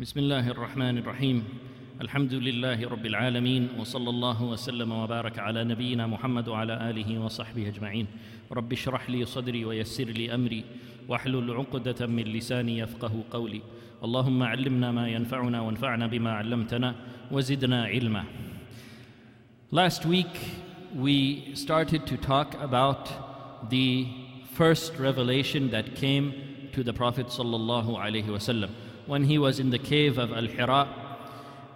بسم الله الرحمن الرحيم الحمد لله رب العالمين وصلى الله وسلم وبارك على نبينا محمد وعلى اله وصحبه اجمعين رب اشرح لي صدري ويسر لي امري واحلل عقده من لساني يفقه قولي اللهم علمنا ما ينفعنا وانفعنا بما علمتنا وزدنا علما Last week we started to talk about the first revelation that came to the Prophet sallallahu alaihi wasallam when he was in the cave of Al-Hira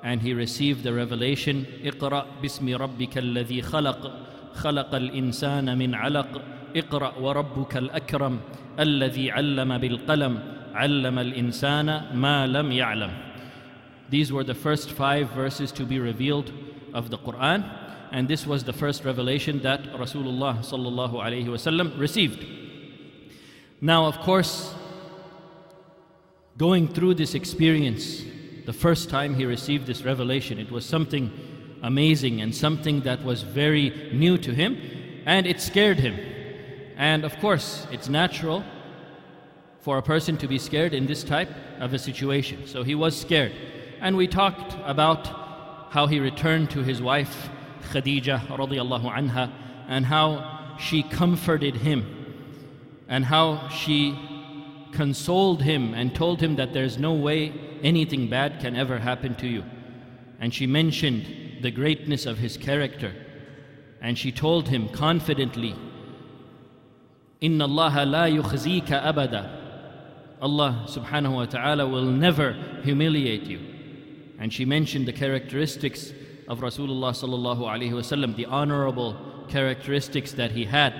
and he received the revelation اقرأ باسم ربك الذي خلق خلق الإنسان من علق اقرأ وربك الأكرم الذي علم بالقلم علم الإنسان ما لم يعلم These were the first five verses to be revealed of the Quran and this was the first revelation that Rasulullah sallallahu alaihi wasallam received. Now of course going through this experience the first time he received this revelation it was something amazing and something that was very new to him and it scared him. And of course it's natural for a person to be scared in this type of a situation. So he was scared. And we talked about how he returned to his wife Khadija radiallahu anha and how she comforted him and how she consoled him and told him that there's no way anything bad can ever happen to you. And she mentioned the greatness of his character. And she told him confidently, Inna Allah la yukhzika abada. Allah subhanahu wa ta'ala will never humiliate you. And she mentioned the characteristics of Rasulullah sallallahu alaihi wasallam, the honorable characteristics that he had.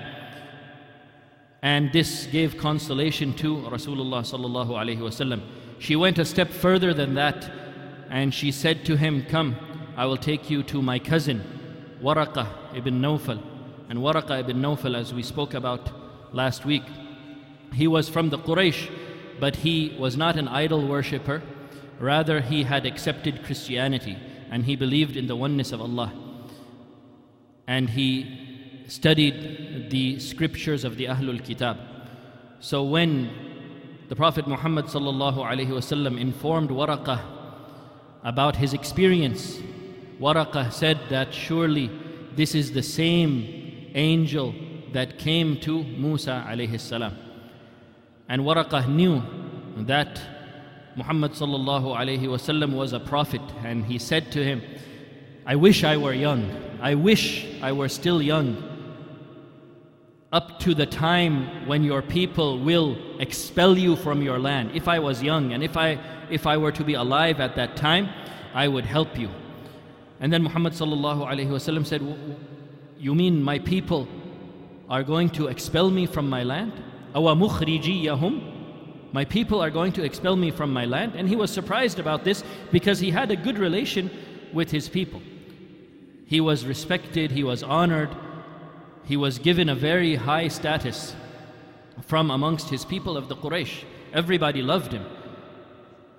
And this gave consolation to Rasulullah sallallahu alaihi wasallam. She went a step further than that and she said to him, Come, I will take you to my cousin, Waraqa ibn Nawfal. And Waraqa ibn Nawfal, as we spoke about last week, he was from the Quraysh, but he was not an idol worshipper. Rather, he had accepted Christianity and he believed in the oneness of Allah. And he studied the scriptures of the Ahlul Kitab. So when the Prophet Muhammad sallallahu informed Waraqah about his experience, Waraqah said that surely this is the same angel that came to Musa alayhi salam. And Waraqah knew that Muhammad sallallahu alayhi wasallam was a prophet and he said to him, I wish I were young. I wish I were still young up to the time when your people will expel you from your land. If I was young and if I if I were to be alive at that time, I would help you. And then Muhammad said, "You mean my people are going to expel me from my land? Awa yahum. My people are going to expel me from my land. And he was surprised about this because he had a good relation with his people. He was respected, he was honored, he was given a very high status from amongst his people of the Quraysh. Everybody loved him.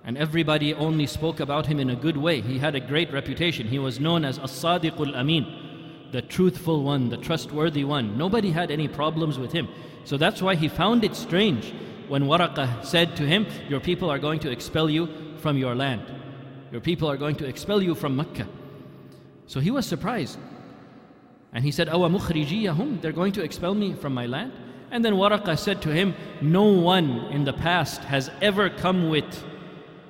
And everybody only spoke about him in a good way. He had a great reputation. He was known as As-Sadiqul Amin, the truthful one, the trustworthy one. Nobody had any problems with him. So that's why he found it strange when Waraqah said to him, Your people are going to expel you from your land. Your people are going to expel you from Mecca. So he was surprised. And he said, Awa mukhrijiyahum, they're going to expel me from my land. And then Waraqah said to him, No one in the past has ever come with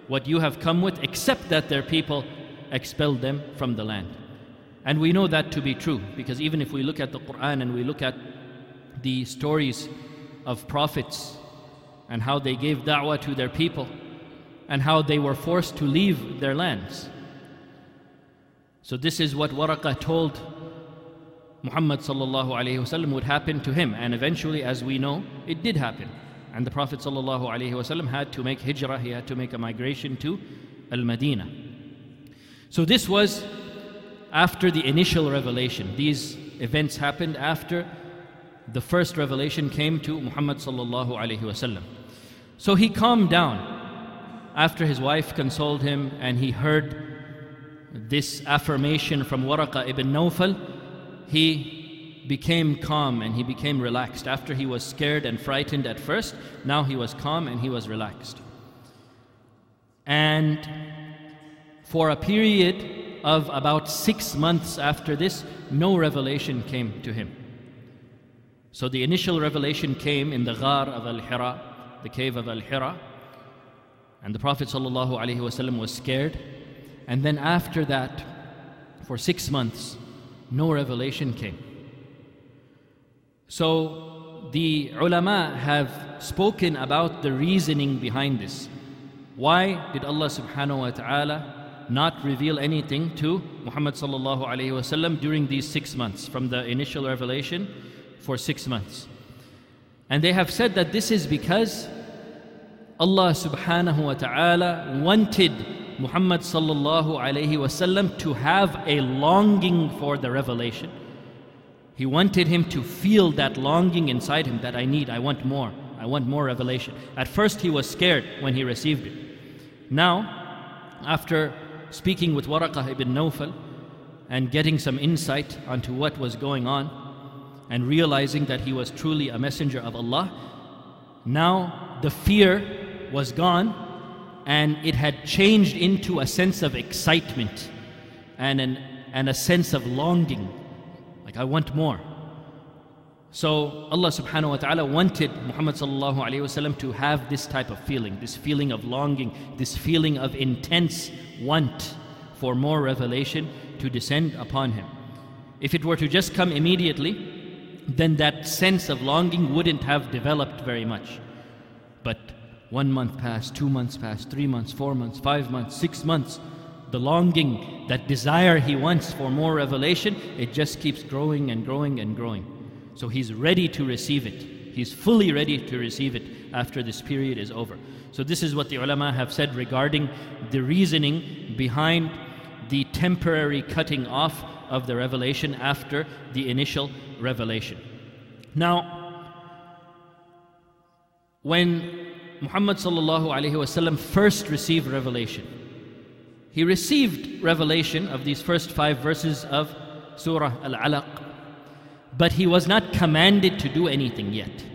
what you have come with except that their people expelled them from the land. And we know that to be true because even if we look at the Quran and we look at the stories of prophets and how they gave da'wah to their people and how they were forced to leave their lands. So this is what Waraqah told Muhammad wasallam would happen to him and eventually as we know it did happen. And the Prophet wasallam had to make hijrah, he had to make a migration to Al-Madinah. So this was after the initial revelation. These events happened after the first revelation came to Muhammad wasallam. So he calmed down after his wife consoled him and he heard this affirmation from Waraqa ibn Nawfal. He became calm and he became relaxed. After he was scared and frightened at first, now he was calm and he was relaxed. And for a period of about six months after this, no revelation came to him. So the initial revelation came in the Ghar of Al Hira, the cave of Al Hira, and the Prophet ﷺ was scared. And then after that, for six months, no revelation came. So the ulama have spoken about the reasoning behind this. Why did Allah subhanahu wa ta'ala not reveal anything to Muhammad sallallahu alayhi wasallam during these six months from the initial revelation for six months? And they have said that this is because Allah subhanahu wa ta'ala wanted Muhammad sallallahu alayhi wasallam to have a longing for the revelation. He wanted him to feel that longing inside him that I need, I want more, I want more revelation. At first, he was scared when he received it. Now, after speaking with Waraqah ibn Nawfal and getting some insight onto what was going on and realizing that he was truly a messenger of Allah, now the fear was gone and it had changed into a sense of excitement and, an, and a sense of longing. Like, I want more. So Allah subhanahu wa ta'ala wanted Muhammad sallallahu alayhi wasallam to have this type of feeling, this feeling of longing, this feeling of intense want for more revelation to descend upon him. If it were to just come immediately, then that sense of longing wouldn't have developed very much. But one month passed, two months passed, three months, four months, five months, six months. The longing, that desire he wants for more revelation, it just keeps growing and growing and growing. So he's ready to receive it. He's fully ready to receive it after this period is over. So, this is what the ulama have said regarding the reasoning behind the temporary cutting off of the revelation after the initial revelation. Now, when Muhammad wasallam first received revelation. He received revelation of these first five verses of Surah Al-Alaq, but he was not commanded to do anything yet.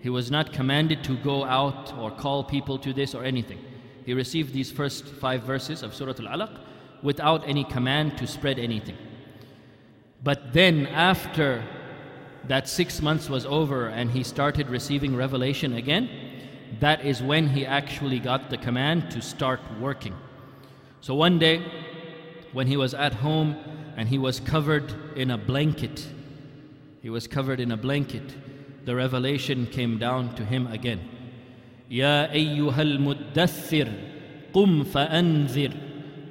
He was not commanded to go out or call people to this or anything. He received these first five verses of Surah Al-Alaq without any command to spread anything. But then after that six months was over and he started receiving revelation again, that is when he actually got the command to start working. So one day, when he was at home and he was covered in a blanket, he was covered in a blanket, the revelation came down to him again. يا أيها المدثر قم فأنذر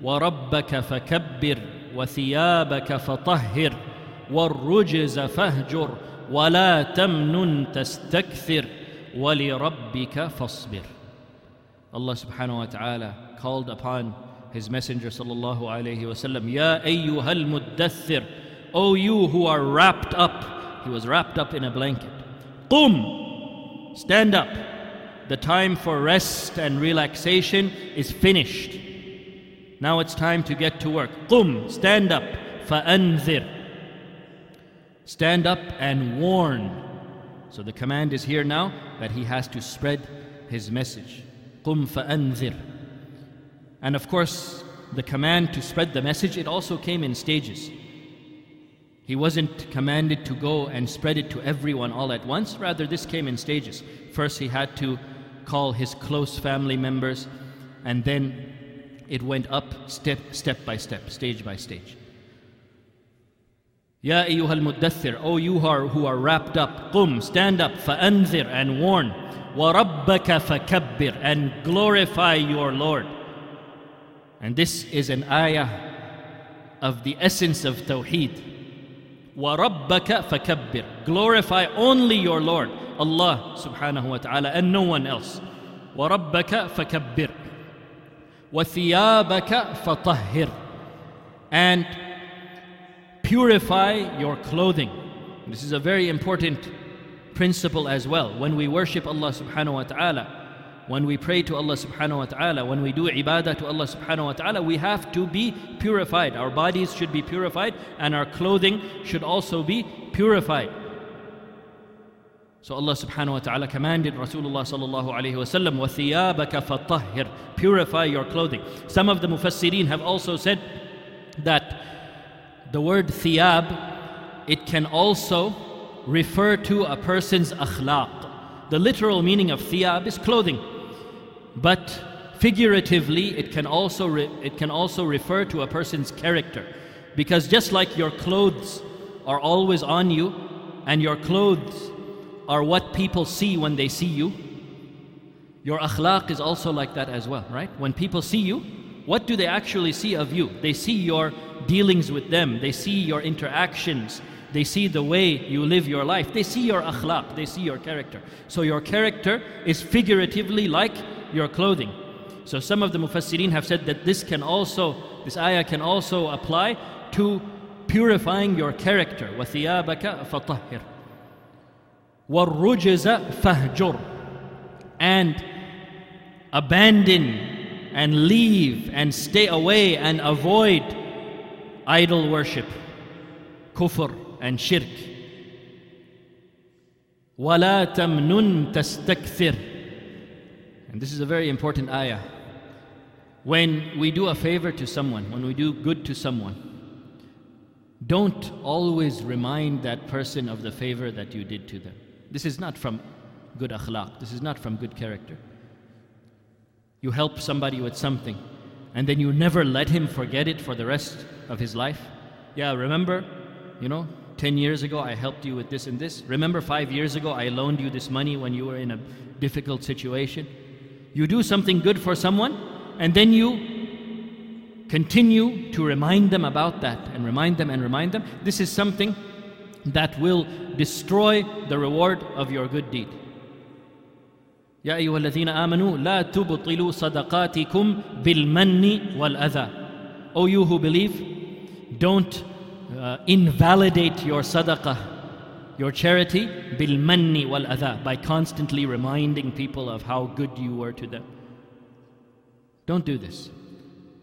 وربك فكبر وثيابك فطهر والرجز فاهجر ولا تمنن تستكثر وَلِرَبِّكَ فَاصْبِرْ Allah subhanahu wa ta'ala called upon His Messenger sallallahu alayhi wasallam, Ya ayyuhal muddathir, O you who are wrapped up. He was wrapped up in a blanket. Qum, stand up. The time for rest and relaxation is finished. Now it's time to get to work. Qum, stand up. Fa'anzir. Stand up and warn. So the command is here now that he has to spread his message. قُمْ فَأَنذِرْ And of course, the command to spread the message, it also came in stages. He wasn't commanded to go and spread it to everyone all at once. Rather, this came in stages. First, he had to call his close family members, and then it went up step, step by step, stage by stage. Ya ayyuhal muddathir, O you who are, who are wrapped up, qum, stand up, fa'anzir, and warn. وَرَبَّكَ فَكَبِّرْ And glorify your Lord. And this is an ayah of the essence of Tawheed. وَرَبَّكَ فَكَبِّرْ Glorify only your Lord, Allah subhanahu wa ta'ala, and no one else. وَرَبَّكَ فَكَبِّرْ وَثِيَابَكَ فَطَهِّرْ And purify your clothing. This is a very important principle as well. When we worship Allah subhanahu wa ta'ala, when we pray to Allah subhanahu wa ta'ala, when we do ibadah to Allah subhanahu wa ta'ala, we have to be purified. Our bodies should be purified and our clothing should also be purified. So Allah subhanahu wa ta'ala commanded Rasulullah sallallahu alayhi wa sallam, Purify your clothing. Some of the mufassirin have also said that the word thiyab, it can also refer to a person's akhlaq. The literal meaning of thiyab is clothing. But figuratively, it can also, re- it can also refer to a person's character. Because just like your clothes are always on you, and your clothes are what people see when they see you. Your akhlaq is also like that as well, right? When people see you, what do they actually see of you? They see your dealings with them, they see your interactions, they see the way you live your life, they see your akhlaq, they see your character. So your character is figuratively like your clothing. So some of the mufassirin have said that this can also, this ayah can also apply to purifying your character. وَثِيَابَكَ فَطَهِّرْ وَالرُّجْزَ فَهْجُرْ And abandon and leave and stay away and avoid idol worship, kufr and shirk. وَلَا تَمْنُن تَسْتَكْثِرْ And this is a very important ayah. When we do a favor to someone, when we do good to someone, don't always remind that person of the favor that you did to them. This is not from good akhlaq, this is not from good character. You help somebody with something, and then you never let him forget it for the rest of his life. Yeah, remember, you know, 10 years ago I helped you with this and this. Remember, five years ago I loaned you this money when you were in a difficult situation. You do something good for someone, and then you continue to remind them about that and remind them and remind them. This is something that will destroy the reward of your good deed. يا أيها الذين آمنوا لا تبطلوا صدقاتكم بالمن والأذى. O you who believe, don't uh, invalidate your sadaqah, your charity, بالمن والأذى, by constantly reminding people of how good you were to them. Don't do this.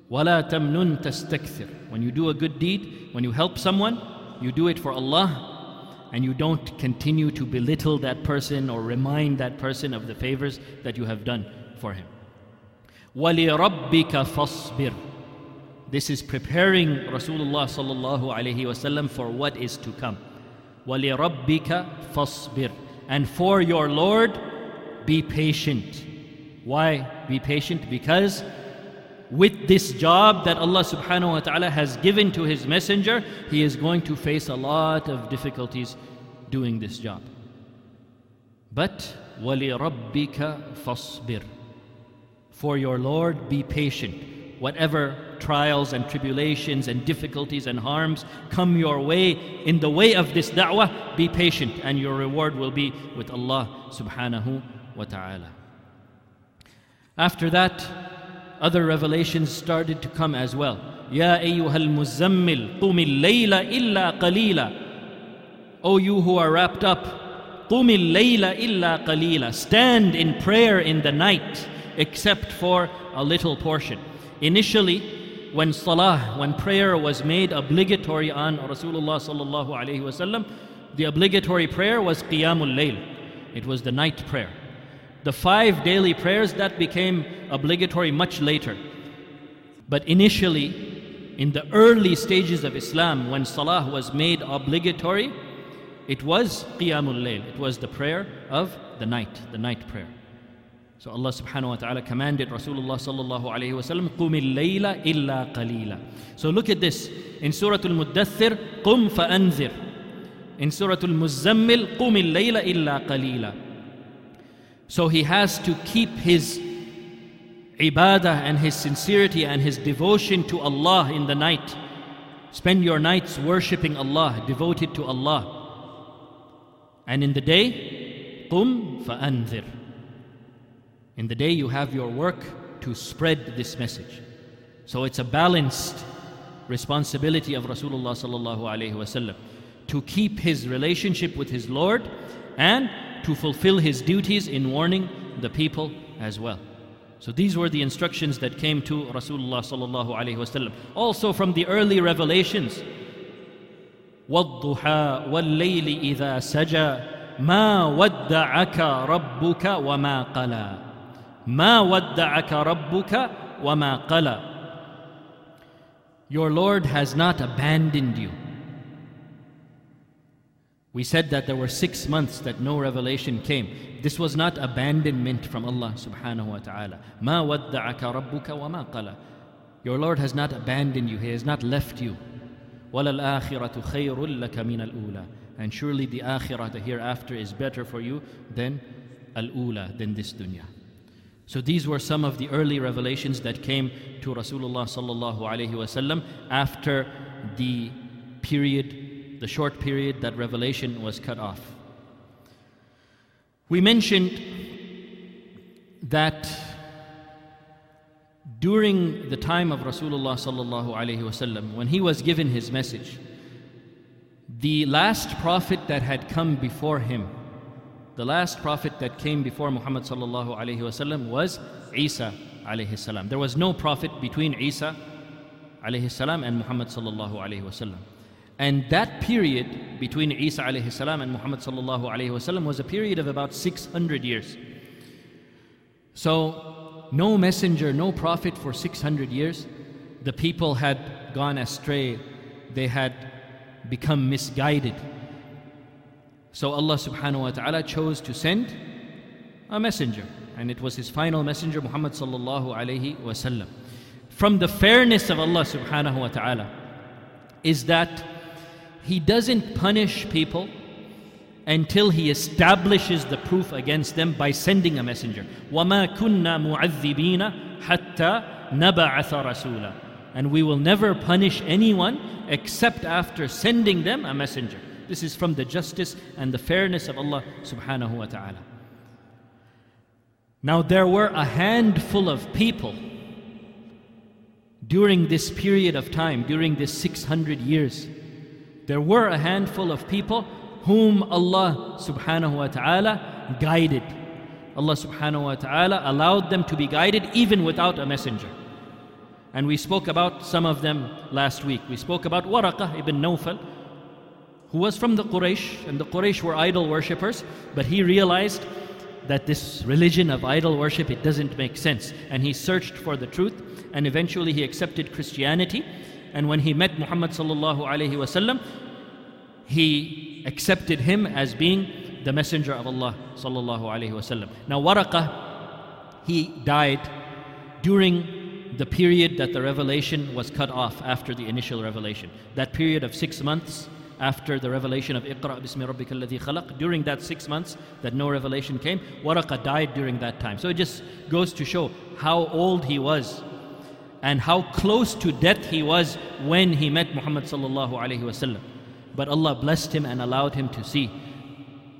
ولا تمنن تستكثر. When you do a good deed, when you help someone, you do it for Allah and you don't continue to belittle that person or remind that person of the favors that you have done for him. وَلِرَبِّكَ فَاصْبِرْ This is preparing Rasulullah sallallahu alaihi wasallam for what is to come. وَلِرَبِّكَ فَاصْبِرْ And for your Lord, be patient. Why be patient? Because with this job that Allah subhanahu wa ta'ala has given to His Messenger, he is going to face a lot of difficulties doing this job. But وَلِرَبِّكَ فَاصْبِرْ For your Lord, be patient. whatever trials and tribulations and difficulties and harms come your way in the way of this da'wah, be patient and your reward will be with Allah subhanahu wa ta'ala. After that, other revelations started to come as well. Ya ayyuhal muzammil, qumil layla illa qalila. O you who are wrapped up, qumil layla illa qalila. Stand in prayer in the night except for a little portion. Initially, when salah, when prayer was made obligatory on Rasulullah sallallahu alaihi wasallam, the obligatory prayer was qiyamul layl. It was the night prayer. The five daily prayers, that became obligatory much later. But initially, in the early stages of Islam, when Salah was made obligatory, it was Qiyamul Layl. It was the prayer of the night, the night prayer. So Allah subhanahu wa ta'ala commanded Rasulullah sallallahu alayhi wa sallam, قُمِ اللَّيْلَ إِلَّا قَلِيلًا So look at this. In Surah Al-Muddathir, قُمْ فَأَنذِرْ In Surah Al-Muzammil, قُمِ اللَّيْلَ إِلَّا قَلِيلًا so he has to keep his ibadah and his sincerity and his devotion to Allah in the night. Spend your nights worshipping Allah, devoted to Allah. And in the day, qum fa'anzir. In the day, you have your work to spread this message. So it's a balanced responsibility of Rasulullah sallallahu alaihi wasallam to keep his relationship with his Lord and to fulfill his duties in warning the people as well. So these were the instructions that came to Rasulullah sallallahu alaihi wasallam. Also from the early revelations, وَالضُّحَى وَاللَّيْلِ إِذَا سَجَى ما ودعك ربك وما قلى ما ودعك ربك وما قلى Your Lord has not abandoned you. We said that there were six months that no revelation came. This was not abandonment from Allah subhanahu wa ta'ala. ما ودعك ربك وما قلى Your Lord has not abandoned you, He has not left you. وَلَلْآخِرَةُ خَيْرٌ لَكَ مِنَ الْأُولَى And surely the akhirah, the hereafter, is better for you than al-ula, than this dunya. So these were some of the early revelations that came to Rasulullah sallallahu alaihi wasallam after the period, the short period that revelation was cut off. We mentioned that during the time of Rasulullah sallallahu alaihi wasallam, when he was given his message, the last prophet that had come before him, the last prophet that came before Muhammad sallallahu alaihi wasallam was Isa alayhi salam. There was no prophet between Isa alayhi salam and Muhammad sallallahu alaihi wasallam. And that period between Isa alayhi salam and Muhammad sallallahu alaihi wasallam was a period of about 600 years. So no messenger, no prophet for 600 years. The people had gone astray, they had become misguided. So Allah subhanahu wa ta'ala chose to send a messenger, and it was his final messenger, Muhammad sallallahu alayhi wasallam. From the fairness of Allah subhanahu wa ta'ala is that He doesn't punish people until he establishes the proof against them by sending a messenger. وَمَا كُنَّا مُعَذِّبِينَ حَتَّى نَبَعَثَ رَسُولًا And we will never punish anyone except after sending them a messenger. This is from the justice and the fairness of Allah subhanahu wa ta'ala. Now there were a handful of people during this period of time, during this 600 years. There were a handful of people whom Allah subhanahu wa ta'ala guided. Allah subhanahu wa ta'ala allowed them to be guided even without a messenger. And we spoke about some of them last week. We spoke about Waraqah ibn Nawfal, who was from the Quraysh, and the Quraysh were idol worshippers, but he realized that this religion of idol worship it doesn't make sense and he searched for the truth and eventually he accepted christianity and when he met muhammad sallallahu alaihi wasallam he accepted him as being the messenger of Allah sallallahu alaihi wasallam. Now Waraqah, he died during the period that the revelation was cut off after the initial revelation. That period of six months after the revelation of Iqra bismi rabbika alladhi khalaq, during that six months that no revelation came, Waraqah died during that time. So it just goes to show how old he was and how close to death he was when he met Muhammad sallallahu alaihi wasallam. But Allah blessed him and allowed him to see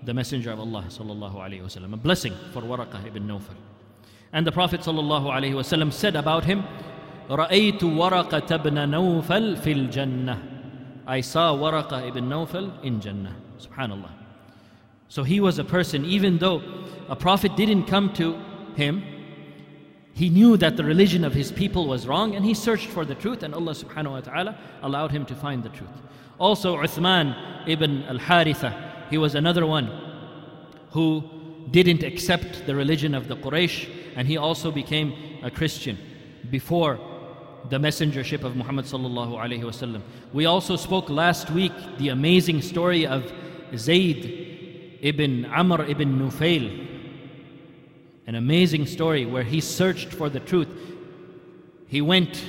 the Messenger of Allah sallallahu alaihi wasallam. A blessing for Waraqah ibn Nawfal. And the Prophet sallallahu alaihi wasallam said about him, رأيت ورقة ابن نوفل في الجنة. I saw Waraqah ibn Nawfal in Jannah. Subhanallah. So he was a person, even though a prophet didn't come to him, he knew that the religion of his people was wrong and he searched for the truth, and Allah subhanahu wa ta'ala allowed him to find the truth. Also, Uthman ibn al Haritha, he was another one who didn't accept the religion of the Quraysh, and he also became a Christian before the messengership of Muhammad sallallahu alaihi wasallam. We also spoke last week the amazing story of Zayd ibn Amr ibn Nufail. An amazing story where he searched for the truth. He went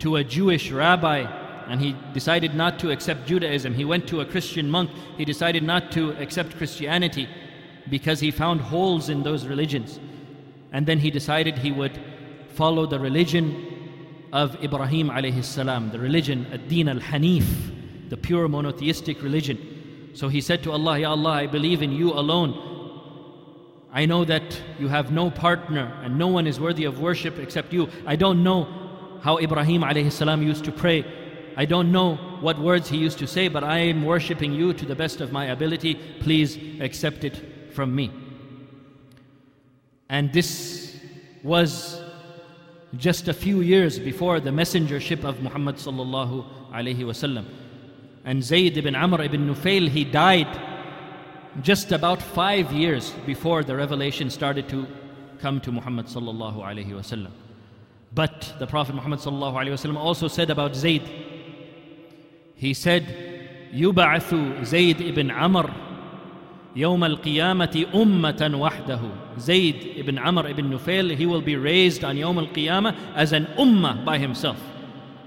to a Jewish rabbi and he decided not to accept Judaism. He went to a Christian monk. He decided not to accept Christianity because he found holes in those religions. And then he decided he would follow the religion of Ibrahim alayhi salam, the religion, ad-din al-hanif, the pure monotheistic religion. So he said to Allah, Ya Allah, I believe in you alone. I know that you have no partner and no one is worthy of worship except you. I don't know how Ibrahim alayhi salam used to pray. I don't know what words he used to say, but I am worshipping you to the best of my ability. Please accept it from me. And this was just a few years before the messengership of Muhammad sallallahu alaihi wasallam. And Zayd ibn Amr ibn Nufail, he died just about five years before the revelation started to come to Muhammad sallallahu alaihi wasallam. But the Prophet Muhammad sallallahu alaihi wasallam also said about Zayd. He said, "يبعث Zayd ibn Amr يوم القيامة أمة وحده Zayd ibn Amr ibn Nufail, he will be raised on Yawm al-Qiyamah as an ummah by himself.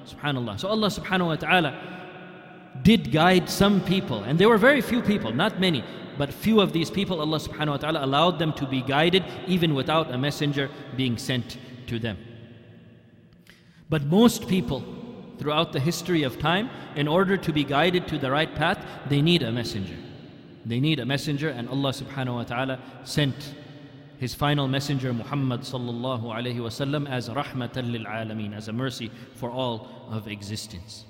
Subhanallah. So Allah subhanahu wa ta'ala did guide some people, and there were very few people, not many, but few of these people, Allah subhanahu wa ta'ala allowed them to be guided even without a messenger being sent to them. But most people throughout the history of time, in order to be guided to the right path, they need a messenger. They need a messenger, and Allah subhanahu wa ta'ala sent his final messenger Muhammad sallallahu alayhi wasallam as rahmatan lil alameen, as a mercy for all of existence.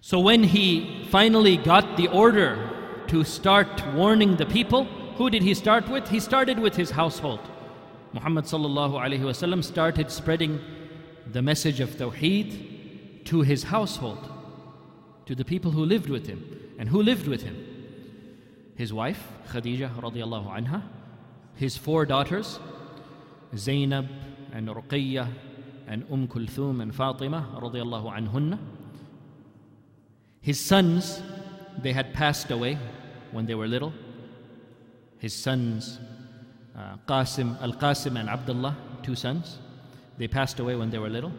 So when he finally got the order to start warning the people, who did he start with? He started with his household. Muhammad sallallahu alayhi wasallam started spreading the message of Tawheed to his household, to the people who lived with him. And who lived with him? his wife, Khadija radiallahu anha, his four daughters, Zainab and Ruqayya and Umm Kulthum and Fatima radiallahu anhunna. His sons, they had passed away when they were little. His sons, uh, Qasim, Al Qasim and Abdullah, two sons, they passed away when they were little.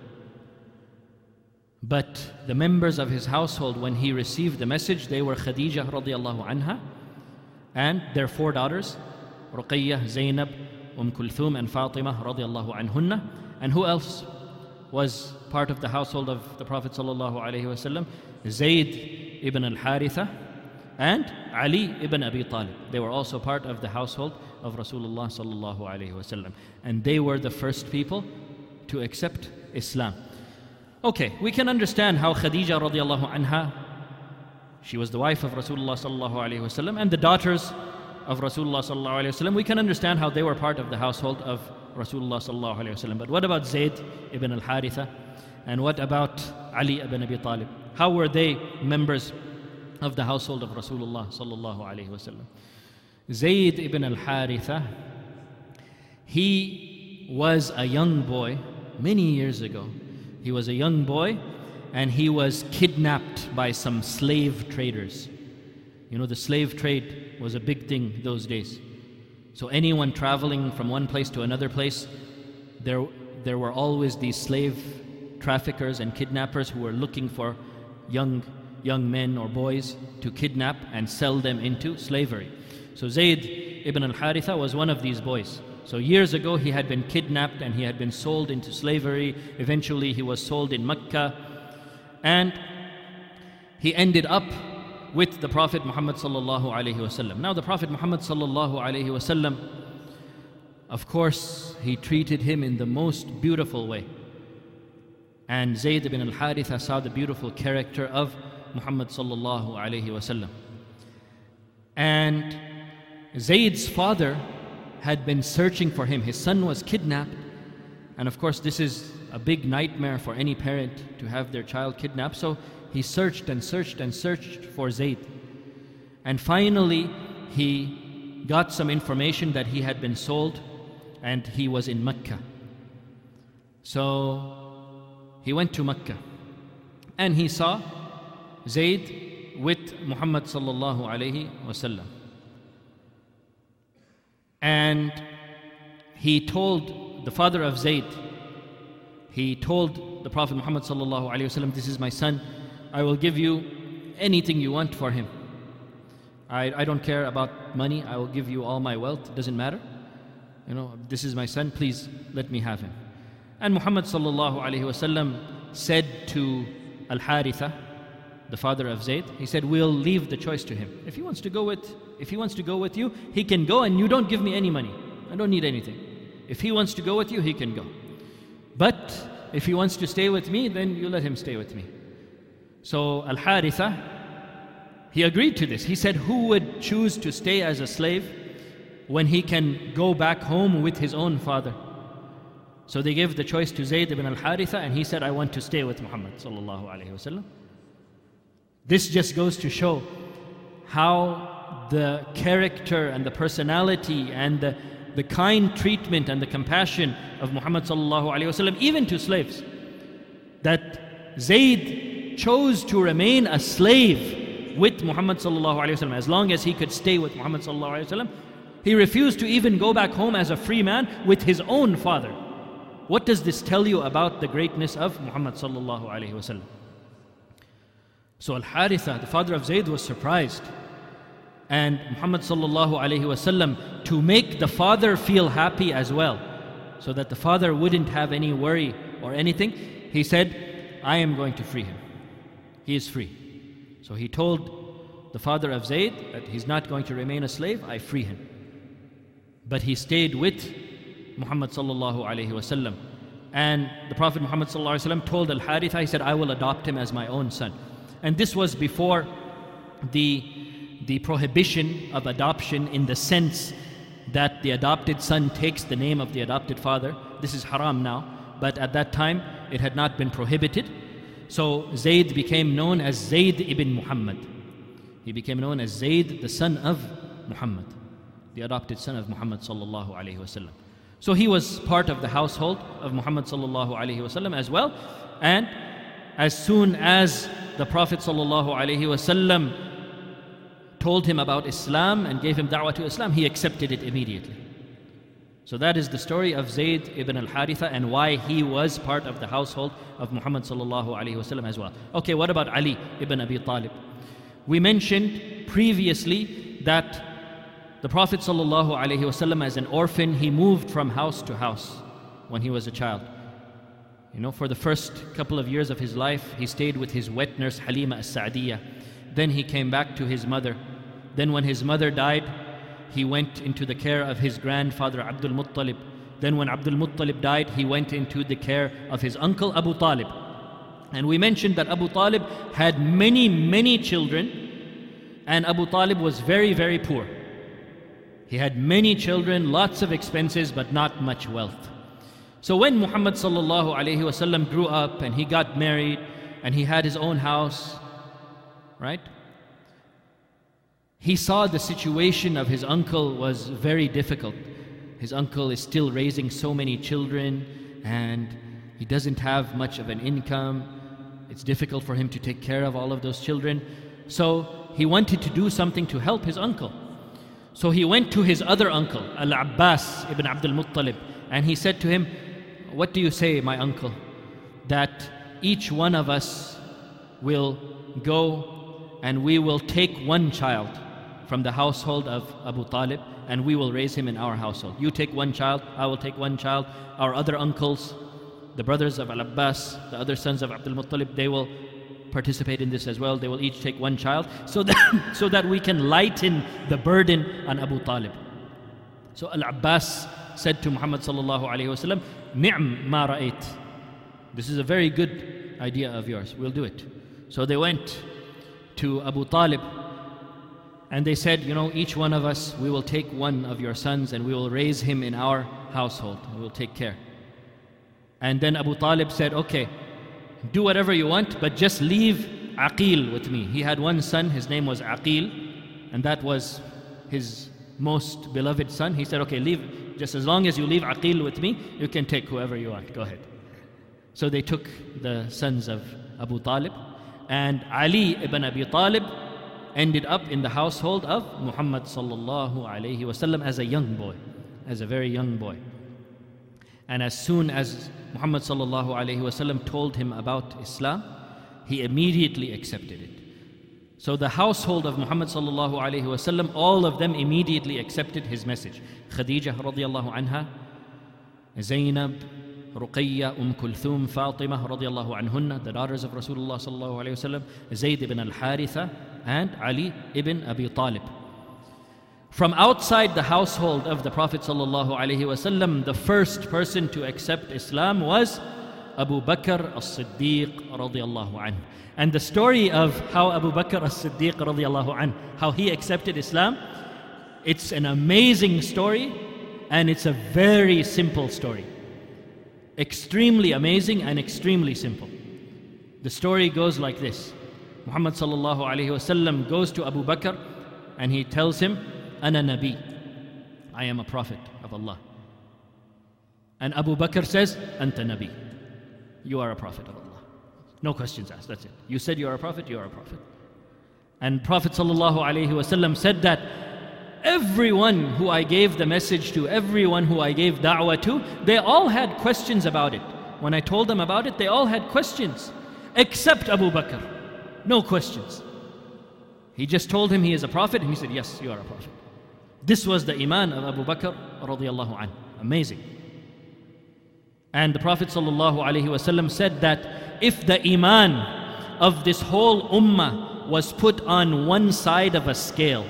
But the members of his household, when he received the message, they were Khadija radiallahu anha and their four daughters, Ruqayyah, Zainab, Umm Kulthum, and Fatima radiallahu anhunna. And who else was part of the household of the Prophet sallallahu alaihi wasallam? Zayd ibn al-Haritha and Ali ibn Abi Talib. They were also part of the household of Rasulullah sallallahu alaihi wasallam. And they were the first people to accept Islam. Okay, we can understand how Khadija radiallahu anha she was the wife of Rasulullah sallallahu alaihi wasallam and the daughters of Rasulullah sallallahu wasallam. We can understand how they were part of the household of Rasulullah sallallahu wasallam. But what about Zayd ibn al-Haritha? And what about Ali ibn Abi Talib? How were they members of the household of Rasulullah sallallahu alaihi wasallam? Zayd ibn al-Haritha, he was a young boy many years ago. He was a young boy and he was kidnapped by some slave traders. You know, the slave trade was a big thing those days. So, anyone traveling from one place to another place, there, there were always these slave traffickers and kidnappers who were looking for young, young men or boys to kidnap and sell them into slavery. So, Zayd ibn al Haritha was one of these boys. So, years ago, he had been kidnapped and he had been sold into slavery. Eventually, he was sold in Mecca and he ended up with the Prophet Muhammad sallallahu alaihi wasallam. Now the Prophet Muhammad sallallahu alaihi wasallam, of course, he treated him in the most beautiful way. And Zayd ibn al-Haritha saw the beautiful character of Muhammad sallallahu alaihi wasallam. And Zayd's father had been searching for him. His son was kidnapped. And of course, this is a big nightmare for any parent to have their child kidnapped. So he searched and searched and searched for Zayd. And finally, he got some information that he had been sold and he was in Mecca. So he went to Mecca and he saw Zayd with Muhammad sallallahu alayhi wasallam. And he told the father of Zayd, he told the Prophet Muhammad sallallahu alaihi wasallam, "This is my son. I will give you anything you want for him. I, I don't care about money. I will give you all my wealth. It doesn't matter. You know, this is my son. Please let me have him." And Muhammad said to Al Haritha, the father of Zayd, he said, "We'll leave the choice to him. If he wants to go with, if he wants to go with you, he can go, and you don't give me any money. I don't need anything. If he wants to go with you, he can go." But if he wants to stay with me, then you let him stay with me. So Al Haritha, he agreed to this. He said, Who would choose to stay as a slave when he can go back home with his own father? So they gave the choice to Zayd ibn al Haritha, and he said, I want to stay with Muhammad. This just goes to show how the character and the personality and the, the kind treatment and the compassion of Muhammad even to slaves. That Zayd chose to remain a slave with Muhammad as long as he could stay with Muhammad. He refused to even go back home as a free man with his own father. What does this tell you about the greatness of Muhammad? So Al Haritha, the father of Zayd, was surprised. And Muhammad to make the father feel happy as well, so that the father wouldn't have any worry or anything, he said, I am going to free him. He is free. So he told the father of Zayd that he's not going to remain a slave, I free him. But he stayed with Muhammad sallallahu alaihi wasallam. And the Prophet Muhammad sallallahu alaihi wasallam told Al Haritha, he said, I will adopt him as my own son. And this was before the, the prohibition of adoption in the sense that the adopted son takes the name of the adopted father. This is haram now, but at that time it had not been prohibited. So Zayd became known as Zayd ibn Muhammad. He became known as Zayd, the son of Muhammad, the adopted son of Muhammad sallallahu alaihi wasallam. So he was part of the household of Muhammad sallallahu alaihi wasallam as well, and as soon as the Prophet ﷺ told him about Islam and gave him da'wah to Islam, he accepted it immediately. So that is the story of Zayd ibn al-Haritha and why he was part of the household of Muhammad sallallahu alaihi wasallam as well. Okay, what about Ali ibn Abi Talib? We mentioned previously that the Prophet sallallahu alaihi wasallam as an orphan, he moved from house to house when he was a child. You know, for the first couple of years of his life, he stayed with his wet nurse Halima as Sa'diyah. Then he came back to his mother. Then, when his mother died, he went into the care of his grandfather Abdul Muttalib. Then, when Abdul Muttalib died, he went into the care of his uncle Abu Talib. And we mentioned that Abu Talib had many, many children, and Abu Talib was very, very poor. He had many children, lots of expenses, but not much wealth. So when Muhammad grew up and he got married and he had his own house, right? He saw the situation of his uncle was very difficult. His uncle is still raising so many children and he doesn't have much of an income. It's difficult for him to take care of all of those children. So he wanted to do something to help his uncle. So he went to his other uncle, Al Abbas ibn Abdul Muttalib, and he said to him, what do you say, my uncle, that each one of us will go and we will take one child from the household of Abu Talib and we will raise him in our household. You take one child, I will take one child. Our other uncles, the brothers of Al Abbas, the other sons of Abdul Muttalib, they will participate in this as well. They will each take one child so that, so that we can lighten the burden on Abu Talib. So Al Abbas said to Muhammad sallallahu alayhi wasallam, Ni'm ma ra'ayt. This is a very good idea of yours. We'll do it. So they went to Abu Talib and they said, You know, each one of us, we will take one of your sons and we will raise him in our household. We will take care. And then Abu Talib said, Okay, do whatever you want, but just leave Aqil with me. He had one son, his name was Aqil, and that was his most beloved son. He said, Okay, leave just as long as you leave Aqil with me, you can take whoever you want. Go ahead. So they took the sons of Abu Talib, and Ali ibn Abi Talib ended up in the household of Muhammad sallallahu alayhi wasallam as a young boy, as a very young boy. And as soon as Muhammad sallallahu alayhi wasallam told him about Islam, he immediately accepted it. So the household of Muhammad sallallahu alayhi wasallam, all of them immediately accepted his message. Khadija radiallahu anha, Zainab, Ruqayya, Umm Kulthum, Fatima radiallahu anhunna, the daughters of Rasulullah sallallahu alayhi wasallam, Zayd ibn al-Haritha, and Ali ibn Abi Talib. From outside the household of the Prophet sallallahu alayhi wasallam, the first person to accept Islam was Abu Bakr as-Siddiq radiallahu anhu. And the story of how Abu Bakr as-Siddiq radiallahu anh, how he accepted Islam, it's an amazing story and it's a very simple story. Extremely amazing and extremely simple. The story goes like this. Muhammad wasallam goes to Abu Bakr and he tells him, Ana Nabi, I am a prophet of Allah. And Abu Bakr says, Anta Nabi, you are a prophet of Allah. No questions asked, that's it. You said you are a prophet, you are a prophet. And Prophet ﷺ said that everyone who I gave the message to, everyone who I gave da'wah to, they all had questions about it. When I told them about it, they all had questions, except Abu Bakr. No questions. He just told him he is a prophet, and he said, Yes, you are a prophet. This was the Iman of Abu Bakr. Amazing. And the Prophet said that if the Iman of this whole Ummah was put on one side of a scale,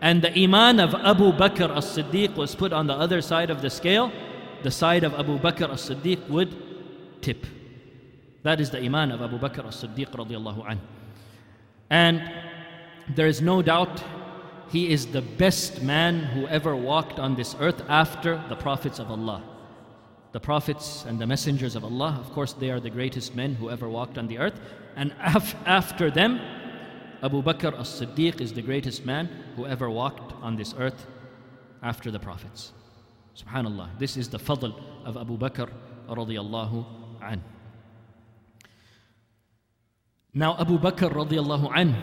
and the Iman of Abu Bakr as Siddiq was put on the other side of the scale, the side of Abu Bakr as Siddiq would tip. That is the Iman of Abu Bakr as Siddiq anh. And there is no doubt he is the best man who ever walked on this earth after the prophets of Allah. The prophets and the messengers of Allah, of course, they are the greatest men who ever walked on the earth. And af- after them, Abu Bakr as Siddiq is the greatest man who ever walked on this earth after the prophets. Subhanallah. This is the fadl of Abu Bakr radiallahu an. Now Abu Bakr radiallahu an,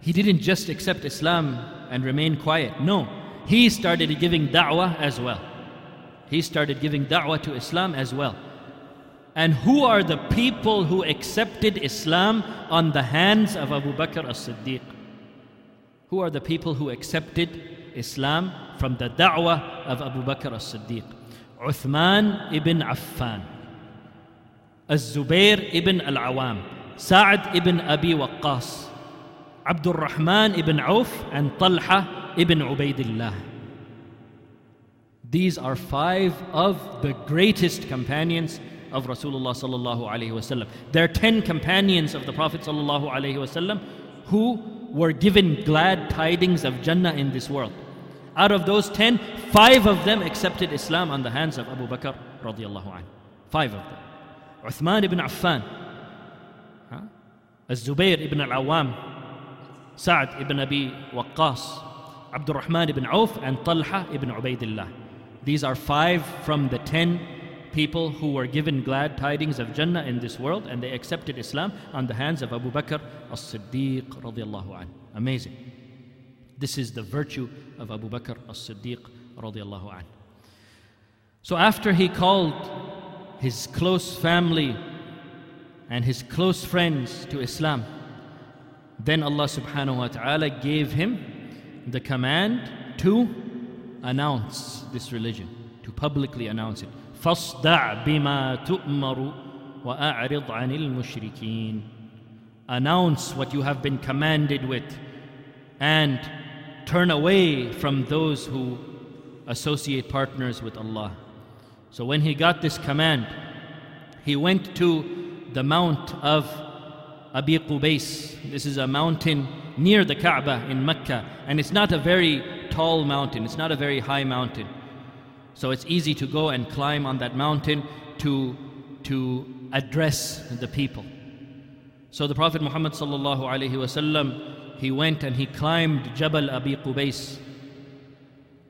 he didn't just accept Islam and remain quiet. No, he started giving da'wah as well. He started giving da'wah to Islam as well. And who are the people who accepted Islam on the hands of Abu Bakr as Siddiq? Who are the people who accepted Islam from the da'wah of Abu Bakr as Siddiq? Uthman ibn Affan, Az-Zubair ibn al-Awam, Sa'd ibn Abi Waqqas, Abdul Rahman ibn Auf, and Talha ibn Ubaidillah. These are five of the greatest companions of Rasulullah sallallahu alaihi wasallam. There are ten companions of the Prophet sallallahu alaihi wasallam who were given glad tidings of Jannah in this world. Out of those ten, five of them accepted Islam on the hands of Abu Bakr radiallahu anh. Five of them. Uthman ibn Affan, huh? Az-Zubair ibn al-Awam, Sa'd ibn Abi Waqqas, Abdul Rahman ibn Auf, and Talha ibn Ubaidillah. These are five from the ten people who were given glad tidings of Jannah in this world and they accepted Islam on the hands of Abu Bakr radiallahu anh. Amazing. This is the virtue of Abu Bakr radiallahu anh. So after he called his close family and his close friends to Islam, then Allah subhanahu wa ta'ala gave him the command to announce this religion, to publicly announce it. فاصدع بما تؤمر وأعرض عن المشركين Announce what you have been commanded with and turn away from those who associate partners with Allah. So when he got this command, he went to the mount of Abi Qubais. This is a mountain near the Kaaba in Mecca, and it's not a very tall mountain, it's not a very high mountain. So it's easy to go and climb on that mountain to, to address the people. So the Prophet Muhammad sallallahu alaihi wasallam he went and he climbed Jabal Abi Qubais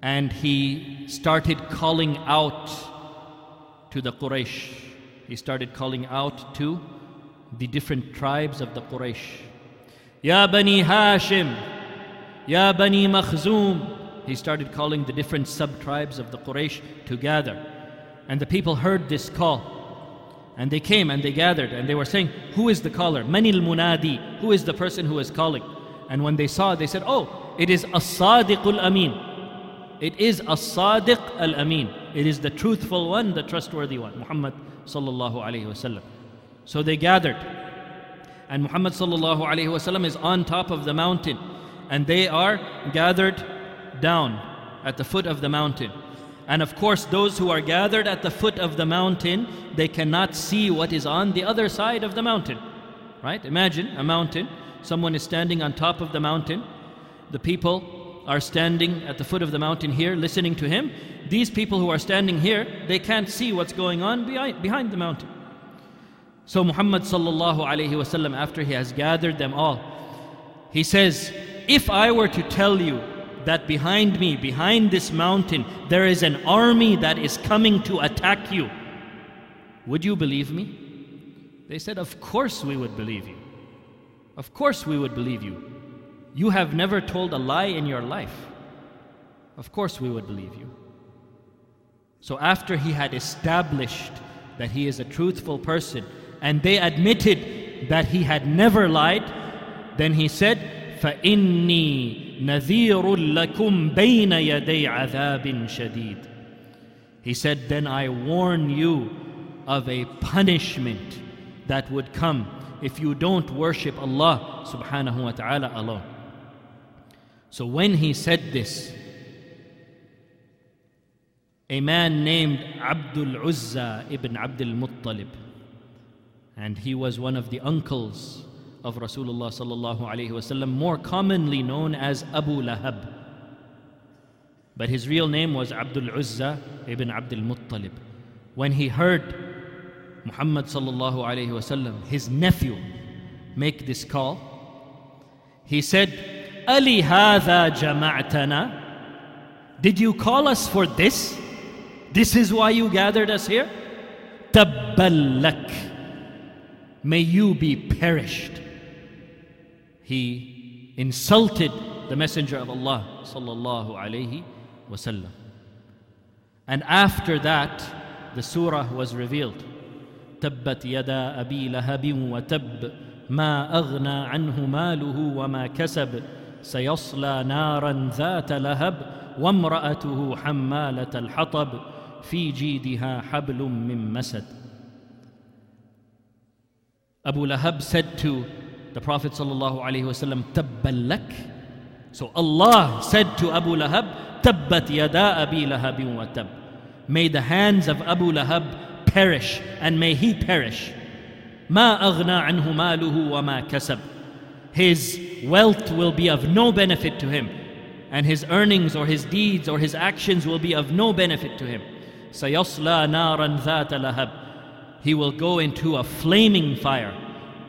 and he started calling out to the Quraysh. He started calling out to the different tribes of the Quraysh. Ya Bani Hashim, Ya Bani Makhzum, he started calling the different sub tribes of the Quraysh to gather. And the people heard this call. And they came and they gathered and they were saying, Who is the caller? Manil Munadi. Who is the person who is calling? And when they saw, they said, Oh, it is As Sadiq al Amin. It is As Sadiq al Amin. It is the truthful one, the trustworthy one, Muhammad sallallahu wasallam. So they gathered. And Muhammad sallallahu alayhi wasallam is on top of the mountain. And they are gathered down at the foot of the mountain. And of course, those who are gathered at the foot of the mountain, they cannot see what is on the other side of the mountain. Right? Imagine a mountain. Someone is standing on top of the mountain. The people are standing at the foot of the mountain here, listening to him. These people who are standing here, they can't see what's going on behind, the mountain. So Muhammad sallallahu alaihi wasallam, after he has gathered them all, he says, if I were to tell you that behind me, behind this mountain, there is an army that is coming to attack you, would you believe me? They said, Of course we would believe you. Of course we would believe you. You have never told a lie in your life. Of course we would believe you. So after he had established that he is a truthful person and they admitted that he had never lied, then he said, فَإِنِّي نَذِيرٌ لَكُمْ بَيْنَ يَدَيْ عَذَابٍ شَدِيدٍ He said, then I warn you of a punishment that would come if you don't worship Allah subhanahu wa ta'ala alone. So when he said this, a man named Abdul Uzza ibn Abdul Muttalib, and he was one of the uncles of Rasulullah sallallahu alaihi wasallam, more commonly known as Abu Lahab. But his real name was Abdul Uzza ibn Abdul Muttalib. When he heard Muhammad sallallahu alaihi wasallam, his nephew, make this call, he said, Ali hadha jama'tana? Did you call us for this? This is why you gathered us here? Tabballak. May you be perished. He insulted the Messenger of Allah sallallahu alayhi wasallam. And after that, the surah was revealed. تبت يدا أبي لهب وتب ما أغنى عنه ماله وما كسب سيصلى نارا ذات لهب وامرأته حمالة الحطب في جيدها حبل من مسد Abu Lahab said to the Prophet sallallahu alaihi wasallam, "Tabban lak." So Allah said to Abu Lahab, "Tabbat yada Abi Lahabin wa tab." May the hands of Abu Lahab perish, and may he perish. ما أغنى عنه ماله وما كسب his wealth will be of no benefit to him, and his earnings or his deeds or his actions will be of no benefit to him. سَيَصْلَى نَارًا ذَاتَ لَهَبٍ He will go into a flaming fire.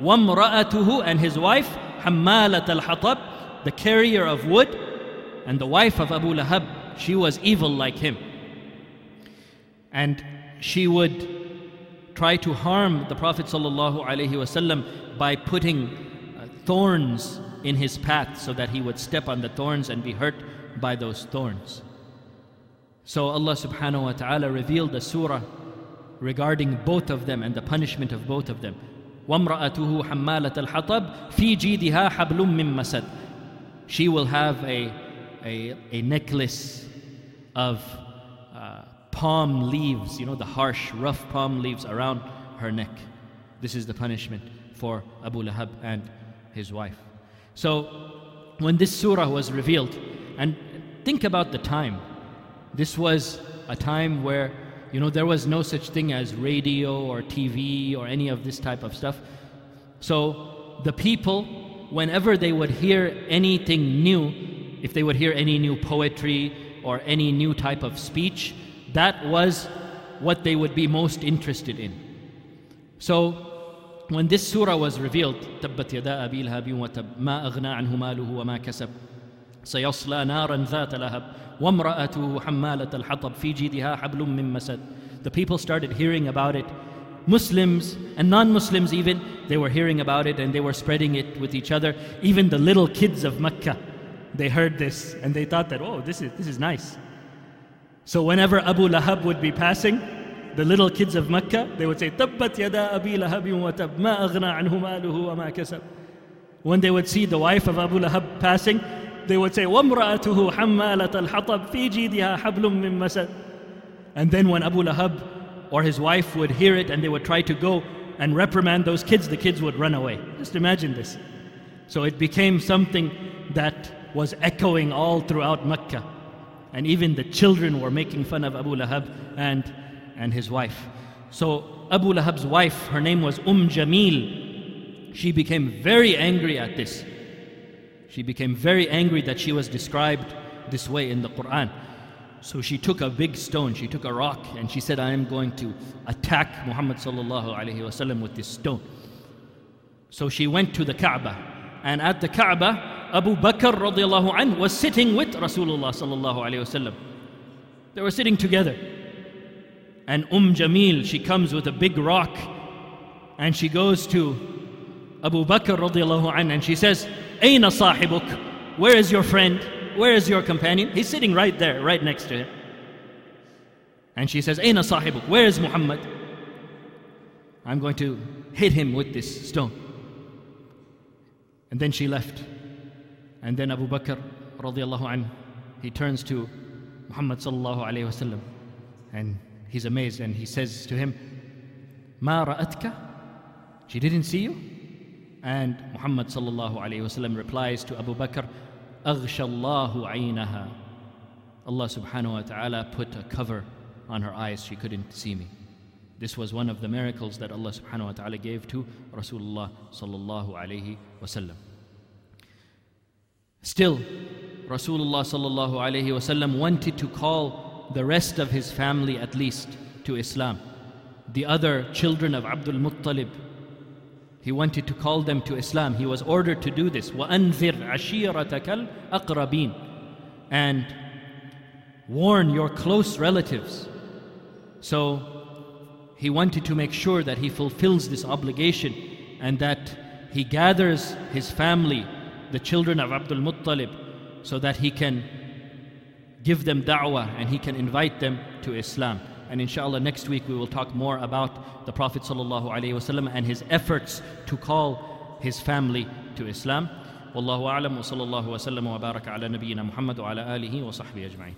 وَامْرَأَتُهُ And his wife, حَمَّالَةَ الْحَطَبِ The carrier of wood, and the wife of Abu Lahab, she was evil like him. And she would try to harm the Prophet ﷺ by putting thorns in his path so that he would step on the thorns and be hurt by those thorns. So Allah subhanahu wa ta'ala revealed a surah regarding both of them and the punishment of both of them. وامرأته حمالة الحطب في جيدها حبل من مسد She will have a, a, a necklace of uh, palm leaves, you know, the harsh, rough palm leaves around her neck. This is the punishment for Abu Lahab and his wife. So, when this surah was revealed, and think about the time, this was a time where you know there was no such thing as radio or TV or any of this type of stuff. So, the people, whenever they would hear anything new, if they would hear any new poetry or any new type of speech, that was what they would be most interested in. So, when this surah was revealed تبت يدا أبي لهب وتب ما أغنى عنه ماله وما كسب سيصلى نارا ذات لهب وامرأته حمالة الحطب في جيدها حبل من مسد The people started hearing about it Muslims and non-Muslims even they were hearing about it and they were spreading it with each other even the little kids of Mecca they heard this and they thought that oh this is this is nice so whenever Abu Lahab would be passing the little kids of Mecca, they would say, Tabbat yada Abi Lahabin wa tab, ma aghna anhu maluhu wa ma kasab. When they would see the wife of Abu Lahab passing, they would say, وَامْرَأَتُهُ حَمَّالَةَ الْحَطَبِ فِي جِيدِهَا حَبْلٌ مِّن مَسَدٍ And then when Abu Lahab or his wife would hear it and they would try to go and reprimand those kids, the kids would run away. Just imagine this. So it became something that was echoing all throughout Mecca. And even the children were making fun of Abu Lahab and, and his wife. So Abu Lahab's wife, her name was Umm Jamil, she became very angry at this. She became very angry that she was described this way in the Quran. So she took a big stone, she took a rock, and she said, I am going to attack Muhammad with this stone. So she went to the Kaaba, and at the Kaaba, Abu Bakr radiallahu anh was sitting with Rasulullah sallallahu alayhi wasallam. They were sitting together. And Umm Jamil, she comes with a big rock and she goes to Abu Bakr radiallahu anh and she says, Aina sahibuk? Where is your friend? Where is your companion? He's sitting right there, right next to him. And she says, Aina sahibuk? Where is Muhammad? I'm going to hit him with this stone. And then she left. And then Abu Bakr radiallahu anh, he turns to Muhammad sallallahu alayhi wasallam and he's amazed and he says to him, Ma ra'atka? She didn't see you? And Muhammad sallallahu alayhi wasallam replies to Abu Bakr, Aghshallahu aynaha. Allah subhanahu wa ta'ala put a cover on her eyes, she couldn't see me. This was one of the miracles that Allah subhanahu wa ta'ala gave to Rasulullah sallallahu alayhi wasallam. Still, Rasulullah sallallahu alayhi wasallam wanted to call the rest of his family at least to Islam. The other children of Abdul Muttalib, he wanted to call them to Islam. He was ordered to do this. وَأَنذِرْ عَشِيرَتَكَ الْأَقْرَبِينَ And warn your close relatives. So he wanted to make sure that he fulfills this obligation and that he gathers his family, the children of Abdul Muttalib, so that he can give them da'wah and he can invite them to Islam. And inshallah, next week we will talk more about the Prophet and his efforts to call his family to Islam. والله أعلم وصلى الله وسلم وبارك على نبينا محمد وعلى آله وصحبه أجمعين.